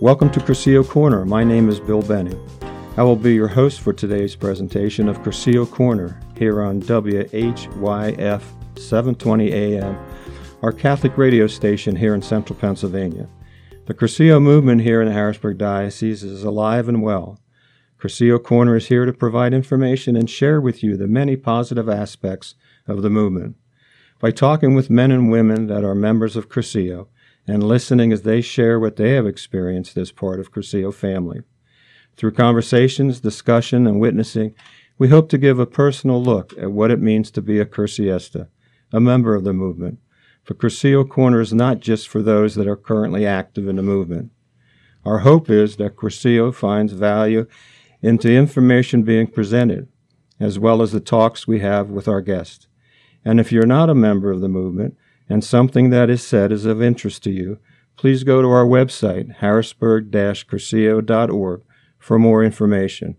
Welcome to Cursillo Corner. My name is Bill Benning. I will be your host for today's presentation of Cursillo Corner here on WHYF 720 AM, our Catholic radio station here in central Pennsylvania. The Cursillo movement here in the Harrisburg Diocese is alive and well. Cursillo Corner is here to provide information and share with you the many positive aspects of the movement. By talking with men and women that are members of Cursillo and listening as they share what they have experienced as part of Cursillo family. Through conversations, discussion, and witnessing, we hope to give a personal look at what it means to be a Cursillista, a member of the movement. For Cursillo Corner is not just for those that are currently active in the movement. Our hope is that Cursillo finds value into information being presented, as well as the talks we have with our guests. And if you're not a member of the movement and something that is said is of interest to you, please go to our website, harrisburg-cursillo.org, for more information.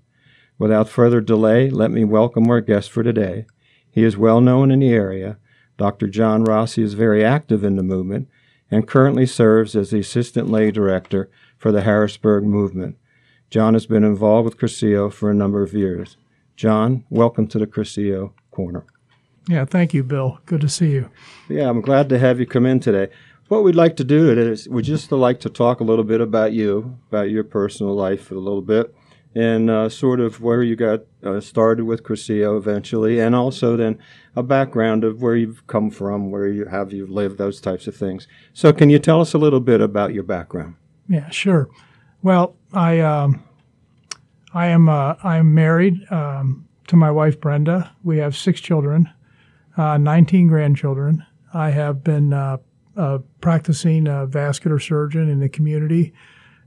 Without further delay, let me welcome our guest for today. He is well known in the area. Dr. John Rossi is very active in the movement and currently serves as the Assistant Lay Director for the Harrisburg Movement. John has been involved with Cursillo for a number of years. John, welcome to the Cursillo Corner. Yeah, thank you, Bill. Good to see you. Yeah, I'm glad to have you come in today. What we'd like to do is we'd just like to talk a little bit about you, about your personal life a little bit, and uh, sort of where you got uh, started with Cursillo eventually, and also then a background of where you've come from, where you have you lived, those types of things. So, can you tell us a little bit about your background? Yeah, sure. Well, I um, I am uh, I am married um, to my wife Brenda. We have six children, uh, 19 grandchildren. I have been uh, uh practicing a vascular surgeon in the community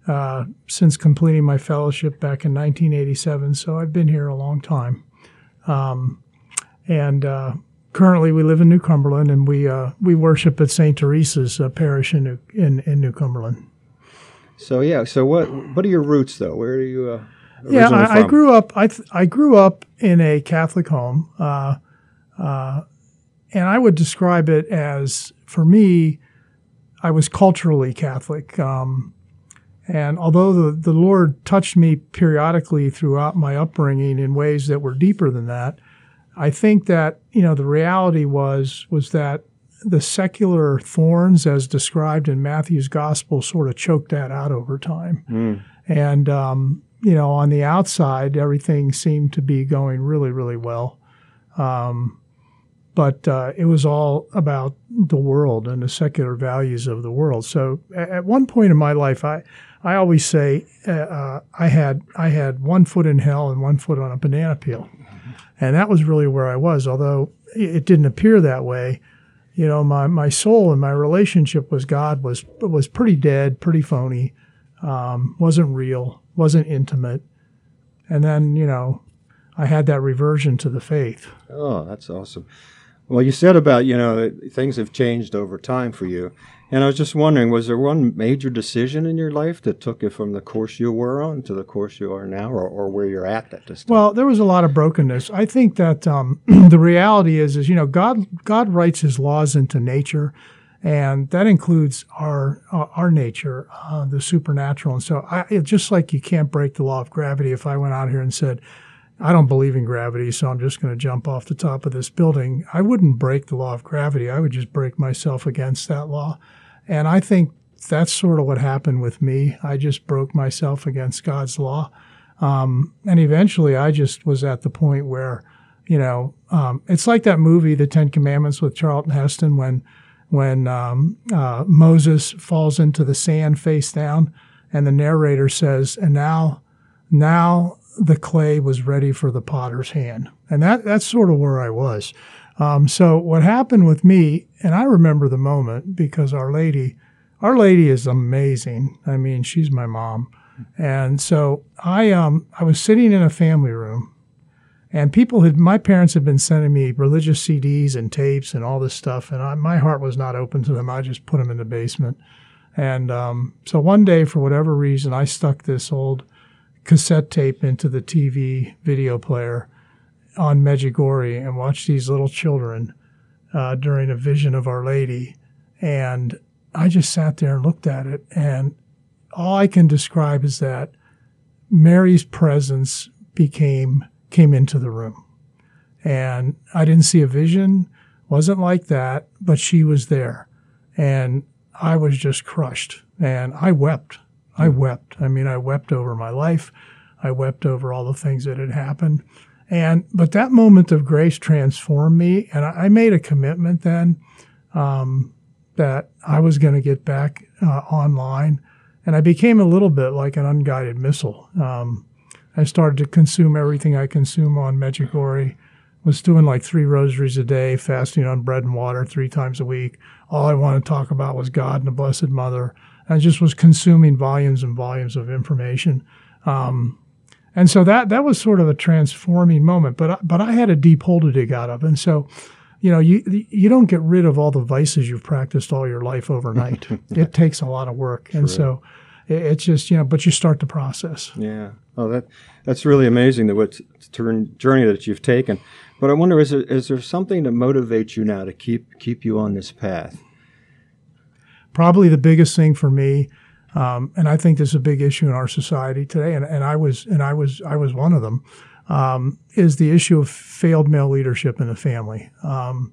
uh, since completing my fellowship back in 1987. So I've been here a long time. Um, and uh, currently, we live in New Cumberland, and we we worship at St. Teresa's parish in, New, in in New Cumberland. So yeah. So what what are your roots though? Where are you? Uh, yeah, I, I, grew up. I th- I grew up in a Catholic home, uh, uh, and I would describe it as for me, I was culturally Catholic. Um, and although the, the Lord touched me periodically throughout my upbringing in ways that were deeper than that, I think that you know the reality was was that the secular thorns, as described in Matthew's gospel, sort of choked that out over time. Mm. And, um, you know, on the outside, everything seemed to be going really, really well. Um, but uh, it was all about the world and the secular values of the world. So at one point in my life, I, I always say uh, uh, I had I had one foot in hell and one foot on a banana peel, and that was really where I was. Although it didn't appear that way, you know, my, my soul and my relationship with God was was pretty dead, pretty phony, um, wasn't real, wasn't intimate. And then, you know, I had that reversion to the faith. Oh, that's awesome. Well, you said about, you know, things have changed over time for you. And I was just wondering, was there one major decision in your life that took you from the course you were on to the course you are now, or, or where you're at at this time? Well, there was a lot of brokenness. I think that um, the reality is, is you know, God God writes His laws into nature, and that includes our uh, our nature, uh, the supernatural. And so, I, just like you can't break the law of gravity. If I went out here and said, I don't believe in gravity, so I'm just going to jump off the top of this building. I wouldn't break the law of gravity. I would just break myself against that law. And I think that's sort of what happened with me. I just broke myself against God's law. Um, and eventually I just was at the point where, you know, um, it's like that movie, The Ten Commandments with Charlton Heston, when, when um, uh, Moses falls into the sand face down and the narrator says, and now, now the clay was ready for the potter's hand. And that, that's sort of where I was. Um, so what happened with me, and I remember the moment because Our Lady, Our Lady is amazing. I mean, she's my mom. And so I, um, I was sitting in a family room and people had, my parents had been sending me religious CDs and tapes and all this stuff. And I, my heart was not open to them. I just put them in the basement. And um, so one day, for whatever reason, I stuck this old cassette tape into the TV video player on Medjugorje and watched these little children uh, during a vision of Our Lady. And I just sat there and looked at it, and all I can describe is that Mary's presence became came into the room. And I didn't see a vision, wasn't like that, but she was there. And I was just crushed and I wept. I wept. I mean, I wept over my life. I wept over all the things that had happened. And, but that moment of grace transformed me. And I, I made a commitment then, um, that I was going to get back uh, online. And I became a little bit like an unguided missile. Um, I started to consume everything I consume on Medjugorje. Was doing like three rosaries a day, fasting on bread and water three times a week. All I wanted to talk about was God and the Blessed Mother. I just was consuming volumes and volumes of information. Um, and so that that was sort of a transforming moment. But but I had a deep hole to dig out of, and so you know you you don't get rid of all the vices you've practiced all your life overnight. it takes a lot of work, and so it's just you know. But you start the process. Yeah. Oh, that that's really amazing the what turn journey that you've taken. But I wonder, is there, is there something that motivates you now to keep keep you on this path? Probably the biggest thing for me um, and I think this is a big issue in our society today, and, and I was and I was I was one of them. Um, is the issue of failed male leadership in the family? Um,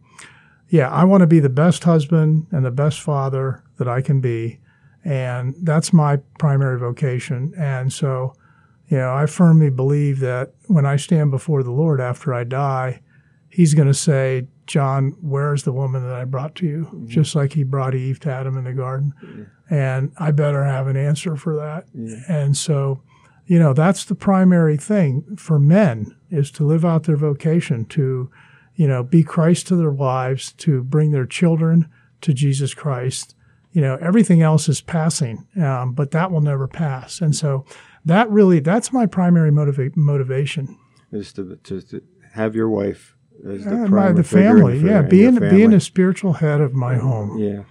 yeah, I want to be the best husband and the best father that I can be, and that's my primary vocation. And so, you know, I firmly believe that when I stand before the Lord after I die, He's going to say, John, where's the woman that I brought to you? Mm-hmm. Just like he brought Eve to Adam in the garden. Mm-hmm. And I better have an answer for that. Mm-hmm. And so, you know, that's the primary thing for men is to live out their vocation, to, you know, be Christ to their wives, to bring their children to Jesus Christ. You know, everything else is passing, um, but that will never pass. And so that really, that's my primary motiva- motivation. Is to, to, to have your wife as the, my, the family. Yeah, being family. being a spiritual head of my home. Yeah,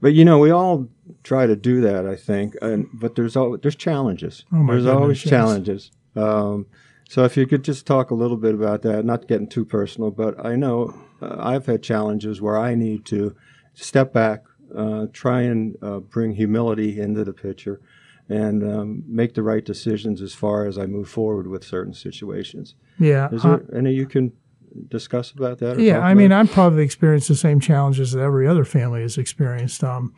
but you know, we all try to do that. I think, and but there's always there's challenges. Oh there's goodness, always yes. challenges. Um, so if you could just talk a little bit about that, not getting too personal, but I know uh, I've had challenges where I need to step back, uh, try and uh, bring humility into the picture, and um, make the right decisions as far as I move forward with certain situations. Yeah. Is there any you can discuss about that? yeah, I mean, I've probably experienced the same challenges that every other family has experienced. Um,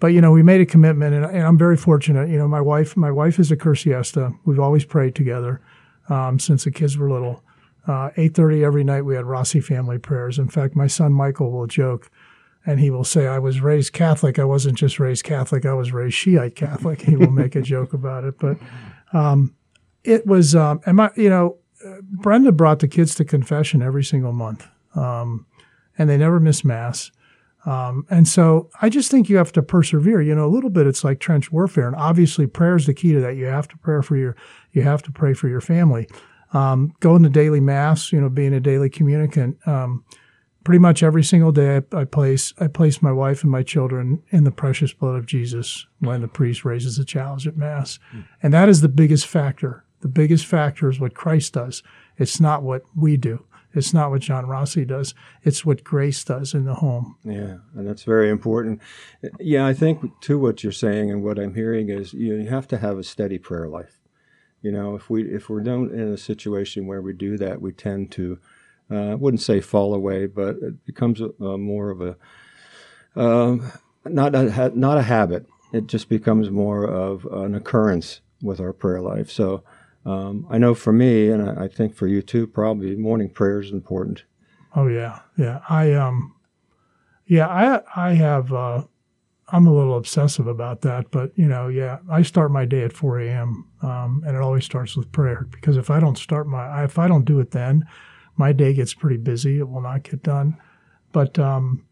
but you know, we made a commitment, and, and, I'm very fortunate. You know, my wife, my wife is a Cursillista. We've always prayed together um, since the kids were little. Uh, 8:30 every night we had Rossi family prayers. In fact, my son Michael will joke, and he will say, "I was raised Catholic. I wasn't just raised Catholic. I was raised Shiite Catholic." He will make a joke about it, but um, it was. Um, and my, you know, Brenda brought the kids to confession every single month, um, and they never miss mass. Um, and so I just think you have to persevere. You know, a little bit it's like trench warfare, and obviously prayer is the key to that. You have to pray for your, you have to pray for your family. Um, going to daily mass, you know, being a daily communicant. Um, pretty much every single day, I, I, place I place my wife and my children in the precious blood of Jesus when the priest raises the chalice at mass, mm. and that is the biggest factor the biggest factor is what Christ does. It's not what we do. It's not what John Rossi does. It's what grace does in the home. Yeah, and that's very important. Yeah, I think too what you're saying and what I'm hearing is you have to have a steady prayer life. You know, if we if we're not in a situation where we do that, we tend to uh, I wouldn't say fall away, but it becomes a, a more of a um, not a not a habit. It just becomes more of an occurrence with our prayer life. So um, I know for me, and I, I, think for you too, probably morning prayer is important. Oh yeah, yeah. I um, yeah, I I have. Uh, I'm a little obsessive about that, but you know, yeah, I start my day at 4 a.m. Um, and it always starts with prayer because if I don't start my, if I don't do it then, my day gets pretty busy. It will not get done. But um,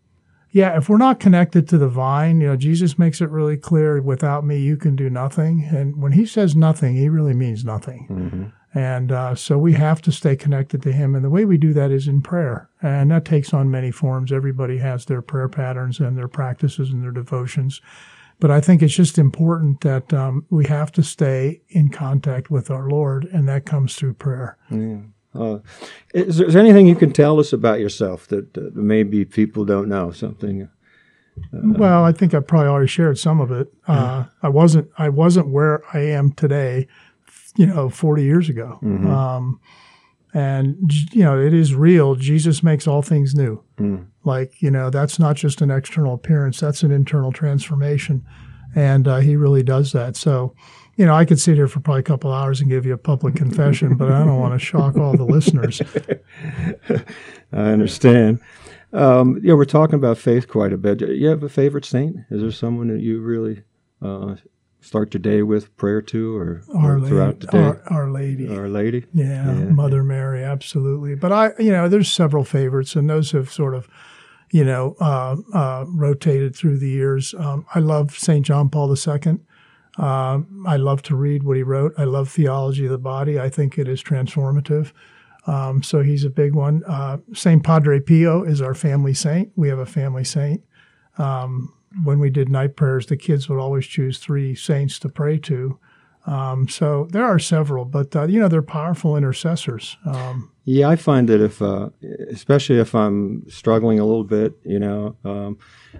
yeah, if we're not connected to the vine, you know, Jesus makes it really clear without me, you can do nothing. And when he says nothing, he really means nothing. Mm-hmm. And uh, so we have to stay connected to him. And the way we do that is in prayer. And that takes on many forms. Everybody has their prayer patterns and their practices and their devotions. But I think it's just important that um, we have to stay in contact with our Lord, and that comes through prayer. Yeah. Uh, is there anything you can tell us about yourself that uh, maybe people don't know? Something well, I think I probably already shared some of it. Uh, I wasn't I wasn't where I am today, you know, 40 years ago. Mm-hmm. Um, and you know, it is real. Jesus makes all things new. Mm. Like you know, that's not just an external appearance; that's an internal transformation, and uh, He really does that. So. You know, I could sit here for probably a couple hours and give you a public confession, but I don't want to shock all the listeners. I understand. Um, yeah, we're talking about faith quite a bit. You have a favorite saint? Is there someone that you really uh, start your day with prayer to, or, Our or Lady, throughout the day? Our, Our Lady. Our Lady. Yeah, Yeah. Mother Mary, absolutely. But I, you know, there's several favorites, and those have sort of, you know, uh, uh, rotated through the years. Um, I love St. John Paul II. Um, I love to read what he wrote. I love theology of the body. I think it is transformative. Um, so he's a big one. Uh, Saint Padre Pio is our family saint. We have a family saint. Um, when we did night prayers, the kids would always choose three saints to pray to. Um, so there are several, but uh, you know they're powerful intercessors. Um, Yeah, I find that if, uh, especially if I'm struggling a little bit, you know, um,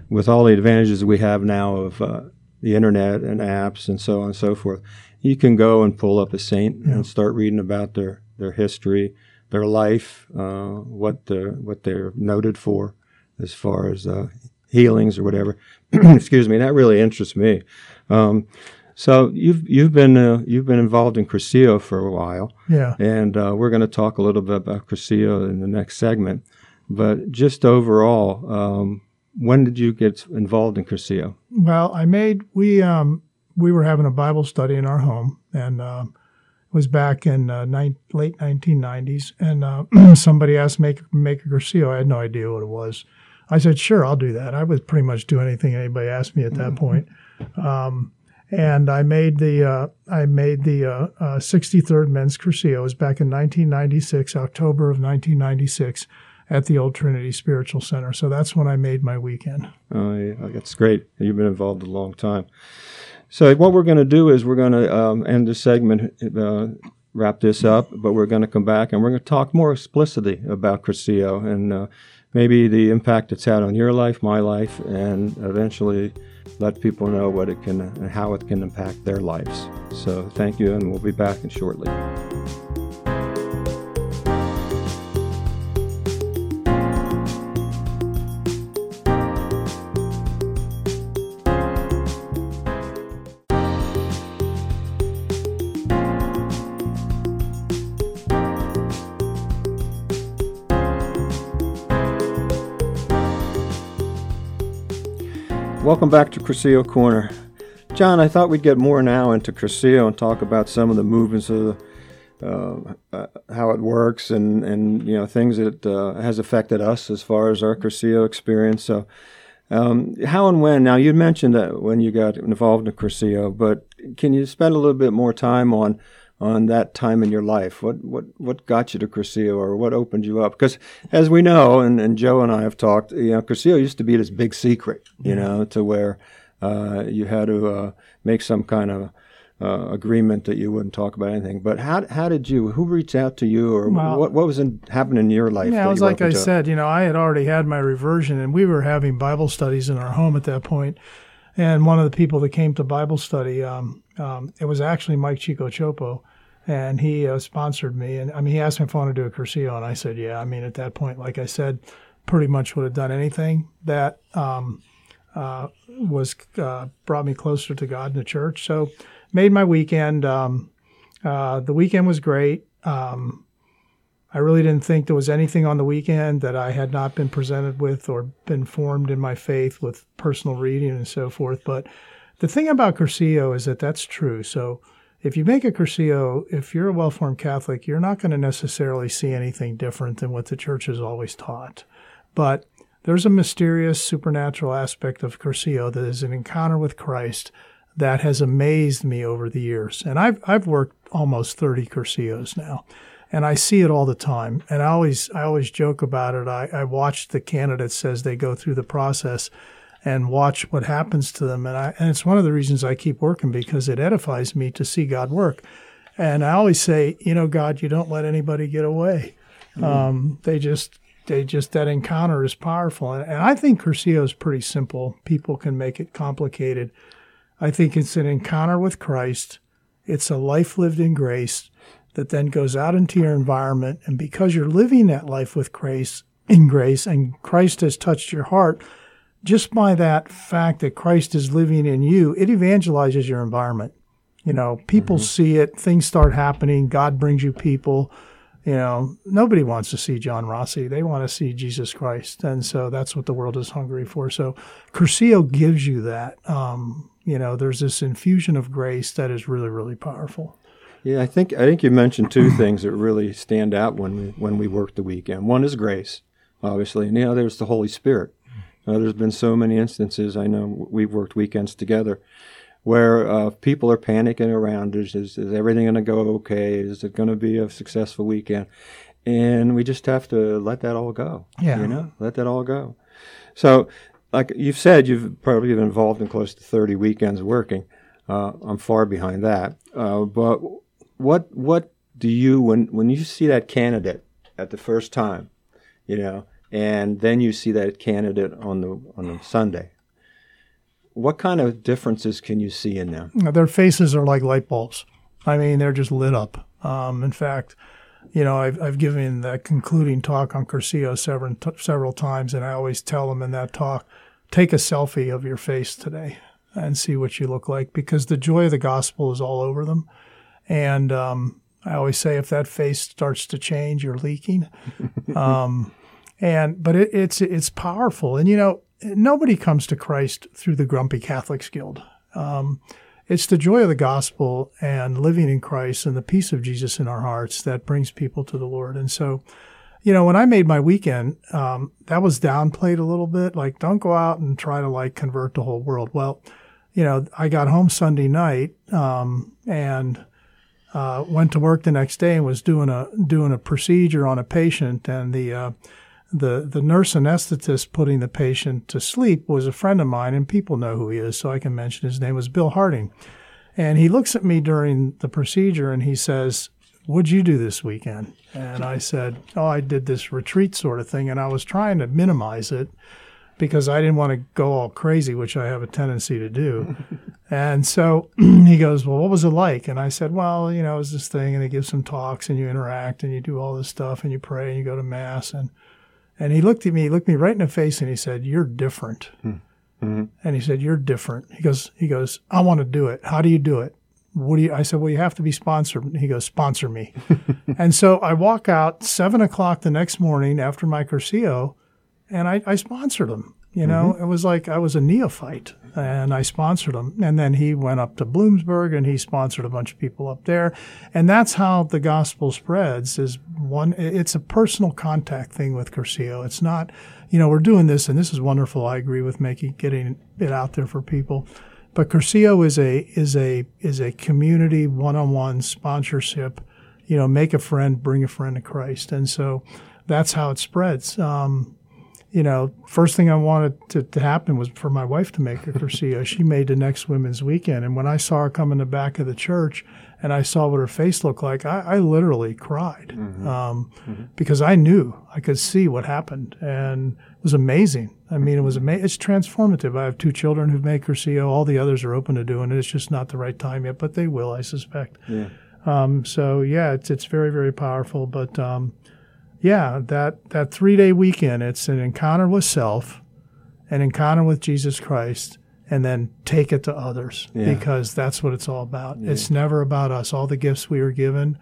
with all the advantages we have now of uh, the internet and apps and so on and so forth, you can go and pull up a saint Yeah. and start reading about their, their history, their life, uh, what the what they're noted for, as far as uh, healings or whatever. Excuse me, that really interests me. Um, so you've you've been uh, you've been involved in Cursillo for a while. yeah, And uh, we're going to talk a little bit about Cursillo in the next segment. But just overall, um, when did you get involved in Cursillo? Well, I made we um, we were having a Bible study in our home, and um, it was back in uh, nine, late 1990s. And uh, somebody asked make make a Cursillo. I had no idea what it was. I said, "Sure, I'll do that." I would pretty much do anything anybody asked me at that point. Um, and I made the uh, I made the uh, uh, 63rd Men's Cursillo. It was back in 1996, October of 1996, at the Old Trinity Spiritual Center. So that's when I made my weekend. Oh, yeah, that's great. You've been involved a long time. So what we're going to do is we're going to um, end this segment, uh, wrap this up, but we're going to come back and we're going to talk more explicitly about Cursillo and uh, maybe the impact it's had on your life, my life, and eventually let people know what it can and how it can impact their lives. So thank you, and we'll be back shortly. Welcome back to Cursillo Corner. John, I thought we'd get more now into Cursillo and talk about some of the movements of the, uh, uh, how it works and, and you know things that uh, has affected us as far as our Cursillo experience. So, um, how and when? Now you mentioned that when you got involved in Cursillo, but can you spend a little bit more time on on that time in your life? What what what got you to Cursillo, or what opened you up? Because as we know, and, and Joe and I have talked, you know, Cursillo used to be this big secret, you know, to where uh, you had to uh, make some kind of uh, agreement that you wouldn't talk about anything. But how how did you? Who reached out to you, or Well- what what was in, happening in your life? Yeah, it was like I said, you know, I had already had my reversion, and we were having Bible studies in our home at that point. And one of the people that came to Bible study, um, um, it was actually Mike Chico Chopo, and he uh, sponsored me. And I mean, he asked me if I wanted to do a Cursillo, and I said, yeah. I mean, at that point, like I said, pretty much would have done anything that um, uh, was uh, brought me closer to God in the church. So, made my weekend. Um, uh, the weekend was great. Um, I really didn't think there was anything on the weekend that I had not been presented with or been formed in my faith with personal reading and so forth. But the thing about Cursillo is that that's true. So if you make a Cursillo, if you're a well formed Catholic, you're not going to necessarily see anything different than what the church has always taught. But there's a mysterious supernatural aspect of Cursillo that is an encounter with Christ that has amazed me over the years. And I've, I've worked almost 30 Cursillos now and I see it all the time. And I always I always joke about it. I, I watch the candidates as they go through the process and watch what happens to them. And I and it's one of the reasons I keep working because it edifies me to see God work. And I always say, you know, God, you don't let anybody get away. Um, they just they just that encounter is powerful, and, and I think Cursillo is pretty simple. People can make it complicated. I think it's an encounter with Christ. It's a life lived in grace that then goes out into your environment, and because you're living that life with grace, in grace, and Christ has touched your heart, just by that fact that Christ is living in you, it evangelizes your environment. You know, people mm-hmm. see it, things start happening, God brings you people. You know, nobody wants to see John Rossi. They want to see Jesus Christ. And so that's what the world is hungry for. So Cursillo gives you that. Um, you know, there's this infusion of grace that is really, really powerful. Yeah, I think I think you mentioned two things that really stand out when we when we work the weekend. One is grace, obviously, and the other is the Holy Spirit. Uh, there's been so many instances. I know we've worked weekends together where uh, people are panicking around. Is, is, is everything going to go okay? Is it going to be a successful weekend? And we just have to let that all go. Yeah. You know, let that all go. So, like you've said, you've probably been involved in close to 30 weekends working. Uh, I'm far behind that. Uh, but what what do you when when you see that candidate at the first time, you know, and then you see that candidate on the on Sunday. What kind of differences can you see in them? Their faces are like light bulbs. I mean, they're just lit up. Um, in fact, you know, I've, I've given that concluding talk on Cursillo several, several times, and I always tell them in that talk, take a selfie of your face today and see what you look like because the joy of the gospel is all over them. And um, I always say if that face starts to change, you're leaking. Um, and but it, it's it's powerful, and you know nobody comes to Christ through the Grumpy Catholics Guild. Um, it's the joy of the gospel and living in Christ and the peace of Jesus in our hearts that brings people to the Lord. And so, you know, when I made my weekend, um, that was downplayed a little bit. Like, don't go out and try to like convert the whole world. Well, you know, I got home Sunday night um, and uh, went to work the next day and was doing a doing a procedure on a patient, and the uh, the the nurse anesthetist putting the patient to sleep was a friend of mine, and people know who he is, so I can mention his name was Bill Harding. And he looks at me during the procedure and he says, What'd you do this weekend? And I said, Oh, I did this retreat sort of thing. And I was trying to minimize it because I didn't want to go all crazy, which I have a tendency to do. and so he goes, Well, what was it like? And I said, Well, you know, it was this thing, and they give some talks, and you interact, and you do all this stuff, and you pray, and you go to Mass. And and he looked at me, he looked me right in the face, and he said, "You're different." Hmm. Mm-hmm. And he said, "You're different." He goes, "He goes, I want to do it. How do you do it?" What do you? I said, "Well, you have to be sponsored." He goes, "Sponsor me." and so I walk out seven o'clock the next morning after my Cursillo, and I, I sponsored him. You know, mm-hmm. it was like I was a neophyte and I sponsored him. And then he went up to Bloomsburg and he sponsored a bunch of people up there. And that's how the gospel spreads is one, it's a personal contact thing with Cursillo. It's not, you know, we're doing this and this is wonderful. I agree with making, getting it out there for people. But Cursillo is a, is a, is a community one-on-one sponsorship, you know, make a friend, bring a friend to Christ. And so that's how it spreads. Um, you know, first thing I wanted to, to happen was for my wife to make a Cursillo. she made the next Women's Weekend. And when I saw her come in the back of the church and I saw what her face looked like, I, I literally cried mm-hmm. Um, mm-hmm. because I knew I could see what happened. And it was amazing. I mean, it was amazing. It's transformative. I have two children who've made Cursillo. All the others are open to doing it. It's just not the right time yet, but they will, I suspect. Yeah. Um, so, yeah, it's, it's very, very powerful. But, um, yeah, that, that three day weekend, it's an encounter with self, an encounter with Jesus Christ, and then take it to others yeah. because that's what it's all about. Yeah. It's never about us. All the gifts we were given,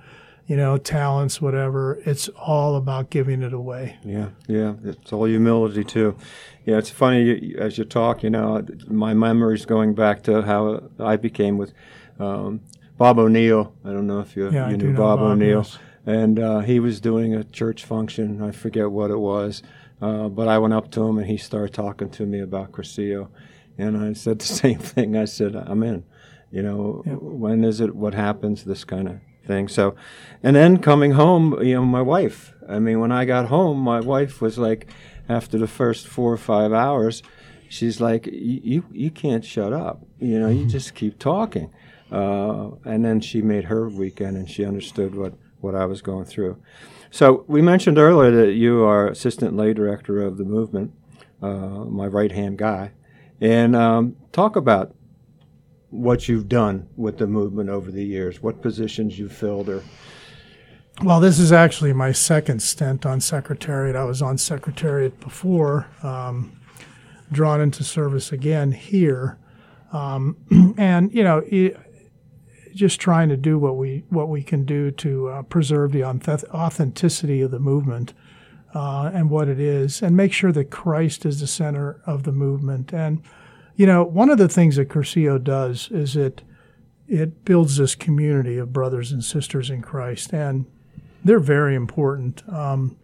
you know, talents, whatever, it's all about giving it away. Yeah, yeah. It's all humility, too. Yeah, it's funny as you talk, you know, my memories going back to how I became with um, Bob O'Neill. I don't know if you, yeah, you knew Bob, Bob O'Neill. Yes and uh, he was doing a church function. I forget what it was, uh, but I went up to him and he started talking to me about Cursillo, and I said the same thing. I said, "I'm in." You know, yep. when is it? What happens? This kind of thing. So, and then coming home, you know, my wife. I mean, when I got home, my wife was like, after the first four or five hours, she's like, "You you can't shut up. You know, you just keep talking." Uh, and then she made her weekend, and she understood what what I was going through. So we mentioned earlier that you are assistant lay director of the movement, uh, my right hand guy, and um, talk about what you've done with the movement over the years, what positions you've filled, or well, this is actually my second stint on Secretariat. I was on Secretariat before, um, drawn into service again here, um, and you know, it, just trying to do what we what we can do to uh, preserve the authenticity of the movement uh, and what it is, and make sure that Christ is the center of the movement. And you know, one of the things that Cursillo does is it it builds this community of brothers and sisters in Christ, and they're very important um,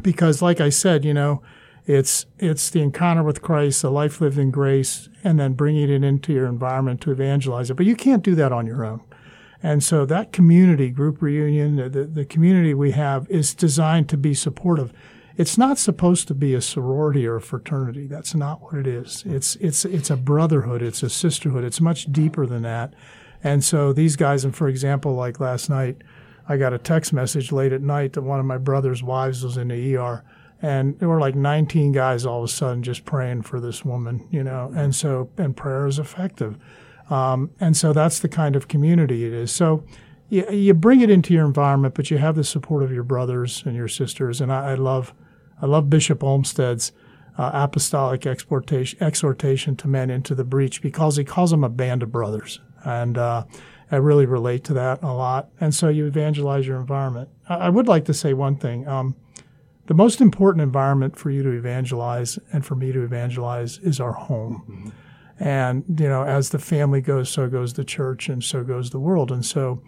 because, like I said, you know, it's it's the encounter with Christ, the life lived in grace, and then bringing it into your environment to evangelize it. But you can't do that on your own. And so that community group reunion, the, the, community we have, is designed to be supportive. It's not supposed to be a sorority or a fraternity. That's not what it is. It's it's it's a brotherhood. It's a sisterhood. It's much deeper than that. And so these guys, and for example, like last night, I got a text message late at night that one of my brother's wives was in the ER. And there were like 19 guys all of a sudden just praying for this woman, you know. And so, and prayer is effective. Um, and so that's the kind of community it is. So you, you bring it into your environment, but you have the support of your brothers and your sisters. And I, I love, I love Bishop Olmsted's uh, apostolic exhortation, exhortation to men into the breach because he calls them a band of brothers. And, uh, I really relate to that a lot. And so you evangelize your environment. I, I would like to say one thing. Um, the most important environment for you to evangelize and for me to evangelize is our home. Mm-hmm. And, you know, as the family goes, so goes the church and so goes the world. And so,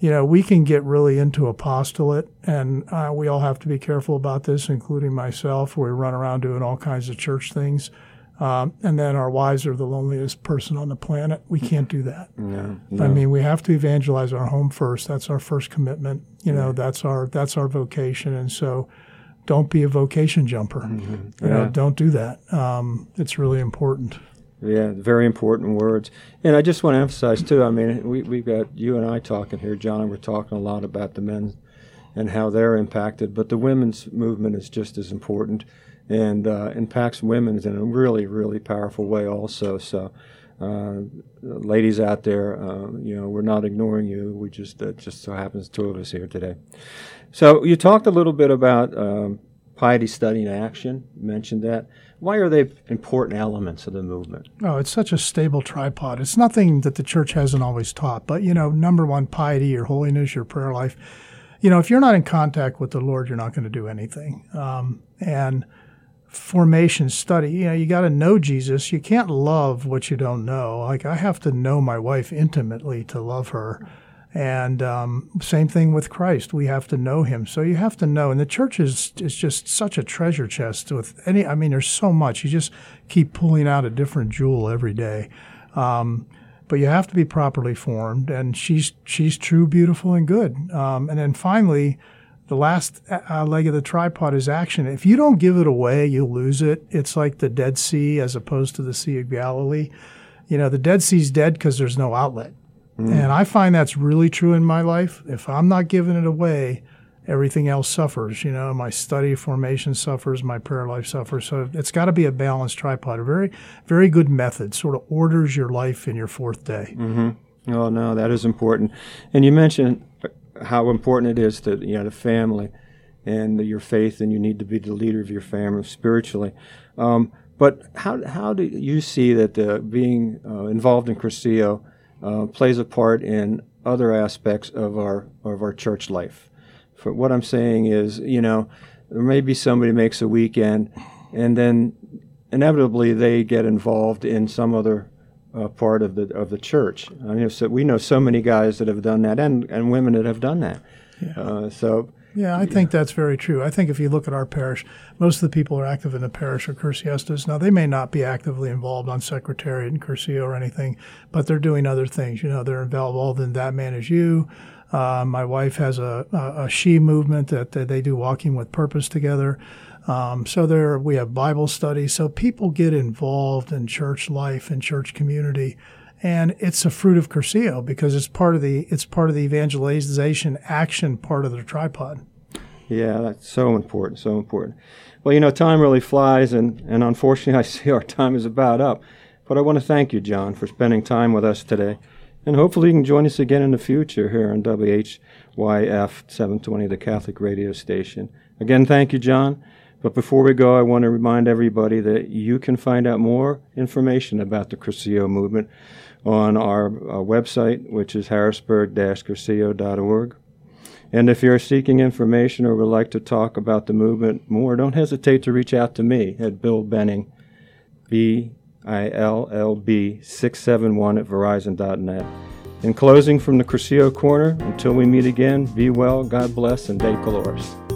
you know, we can get really into apostolate, and uh, we all have to be careful about this, including myself. We run around doing all kinds of church things. Um, and then our wives are the loneliest person on the planet. We can't do that. No, no. I mean, we have to evangelize our home first. That's our first commitment. You know, that's our that's our vocation. And so, don't be a vocation jumper. Mm-hmm. You know, don't do that. Um, it's really important. Yeah, very important words. And I just want to emphasize too. I mean, we we've got you and I talking here, John, and we're talking a lot about the men and how they're impacted, but the women's movement is just as important and uh, impacts women in a really, really powerful way also. So, uh, ladies out there, uh, you know, we're not ignoring you. We just just so happens two of us here today. So you talked a little bit about um, piety study and action. Mentioned that. Why are they important elements of the movement? Oh, it's such a stable tripod. It's nothing that the church hasn't always taught. But you know, number one, piety, your holiness, your prayer life. You know, if you're not in contact with the Lord, you're not going to do anything. Um, and formation study. You know, you got to know Jesus. You can't love what you don't know. Like I have to know my wife intimately to love her. And um, same thing with Christ. We have to know Him. So you have to know. And the church is is just such a treasure chest with any. I mean, there's so much. You just keep pulling out a different jewel every day. Um, but you have to be properly formed. And she's she's true, beautiful, and good. Um, and then finally the last uh, leg of the tripod is action. If you don't give it away, you'll lose it. It's like the Dead Sea as opposed to the Sea of Galilee. You know, the Dead Sea's dead because there's no outlet. Mm. And I find that's really true in my life. If I'm not giving it away, everything else suffers. You know, my study formation suffers, my prayer life suffers. So it's got to be a balanced tripod. A very, very good method. Sort of orders your life in your fourth day. Mm-hmm. Oh no, that is important. And you mentioned how important it is to you know the family and your faith, and you need to be the leader of your family spiritually. Um, but how how do you see that uh, being uh, involved in Cursillo uh, plays a part in other aspects of our of our church life? For what I'm saying is, you know, maybe somebody makes a weekend, and then inevitably they get involved in some other uh, part of the of the church. I mean, so we know so many guys that have done that, and and women that have done that. Yeah. Uh, so. Yeah, I think that's very true. I think if you look at our parish, most of the people who are active in the parish are Cursillistas. Now, they may not be actively involved on Secretariat and Cursillo or anything, but they're doing other things. You know, they're involved in That Man Is You. Uh, my wife has a, a, a, she movement that, that they do walking with purpose together. Um, so there, we have Bible study. So people get involved in church life and church community, and it's a fruit of Cursillo because it's part of the it's part of the evangelization action part of the tripod. Yeah, that's so important, so important. Well, you know, time really flies, and, and unfortunately, I see our time is about up. But I want to thank you, John, for spending time with us today. And hopefully, you can join us again in the future here on WHYF 720, the Catholic radio station. Again, thank you, John. But before we go, I want to remind everybody that you can find out more information about the Cursillo movement on our uh, website, which is harrisburg-cursillo.org. And if you're seeking information or would like to talk about the movement more, don't hesitate to reach out to me at Bill Benning, B I L L B 671 at Verizon.net. In closing from the Cursillo Corner, until we meet again, be well, God bless, and De Colores.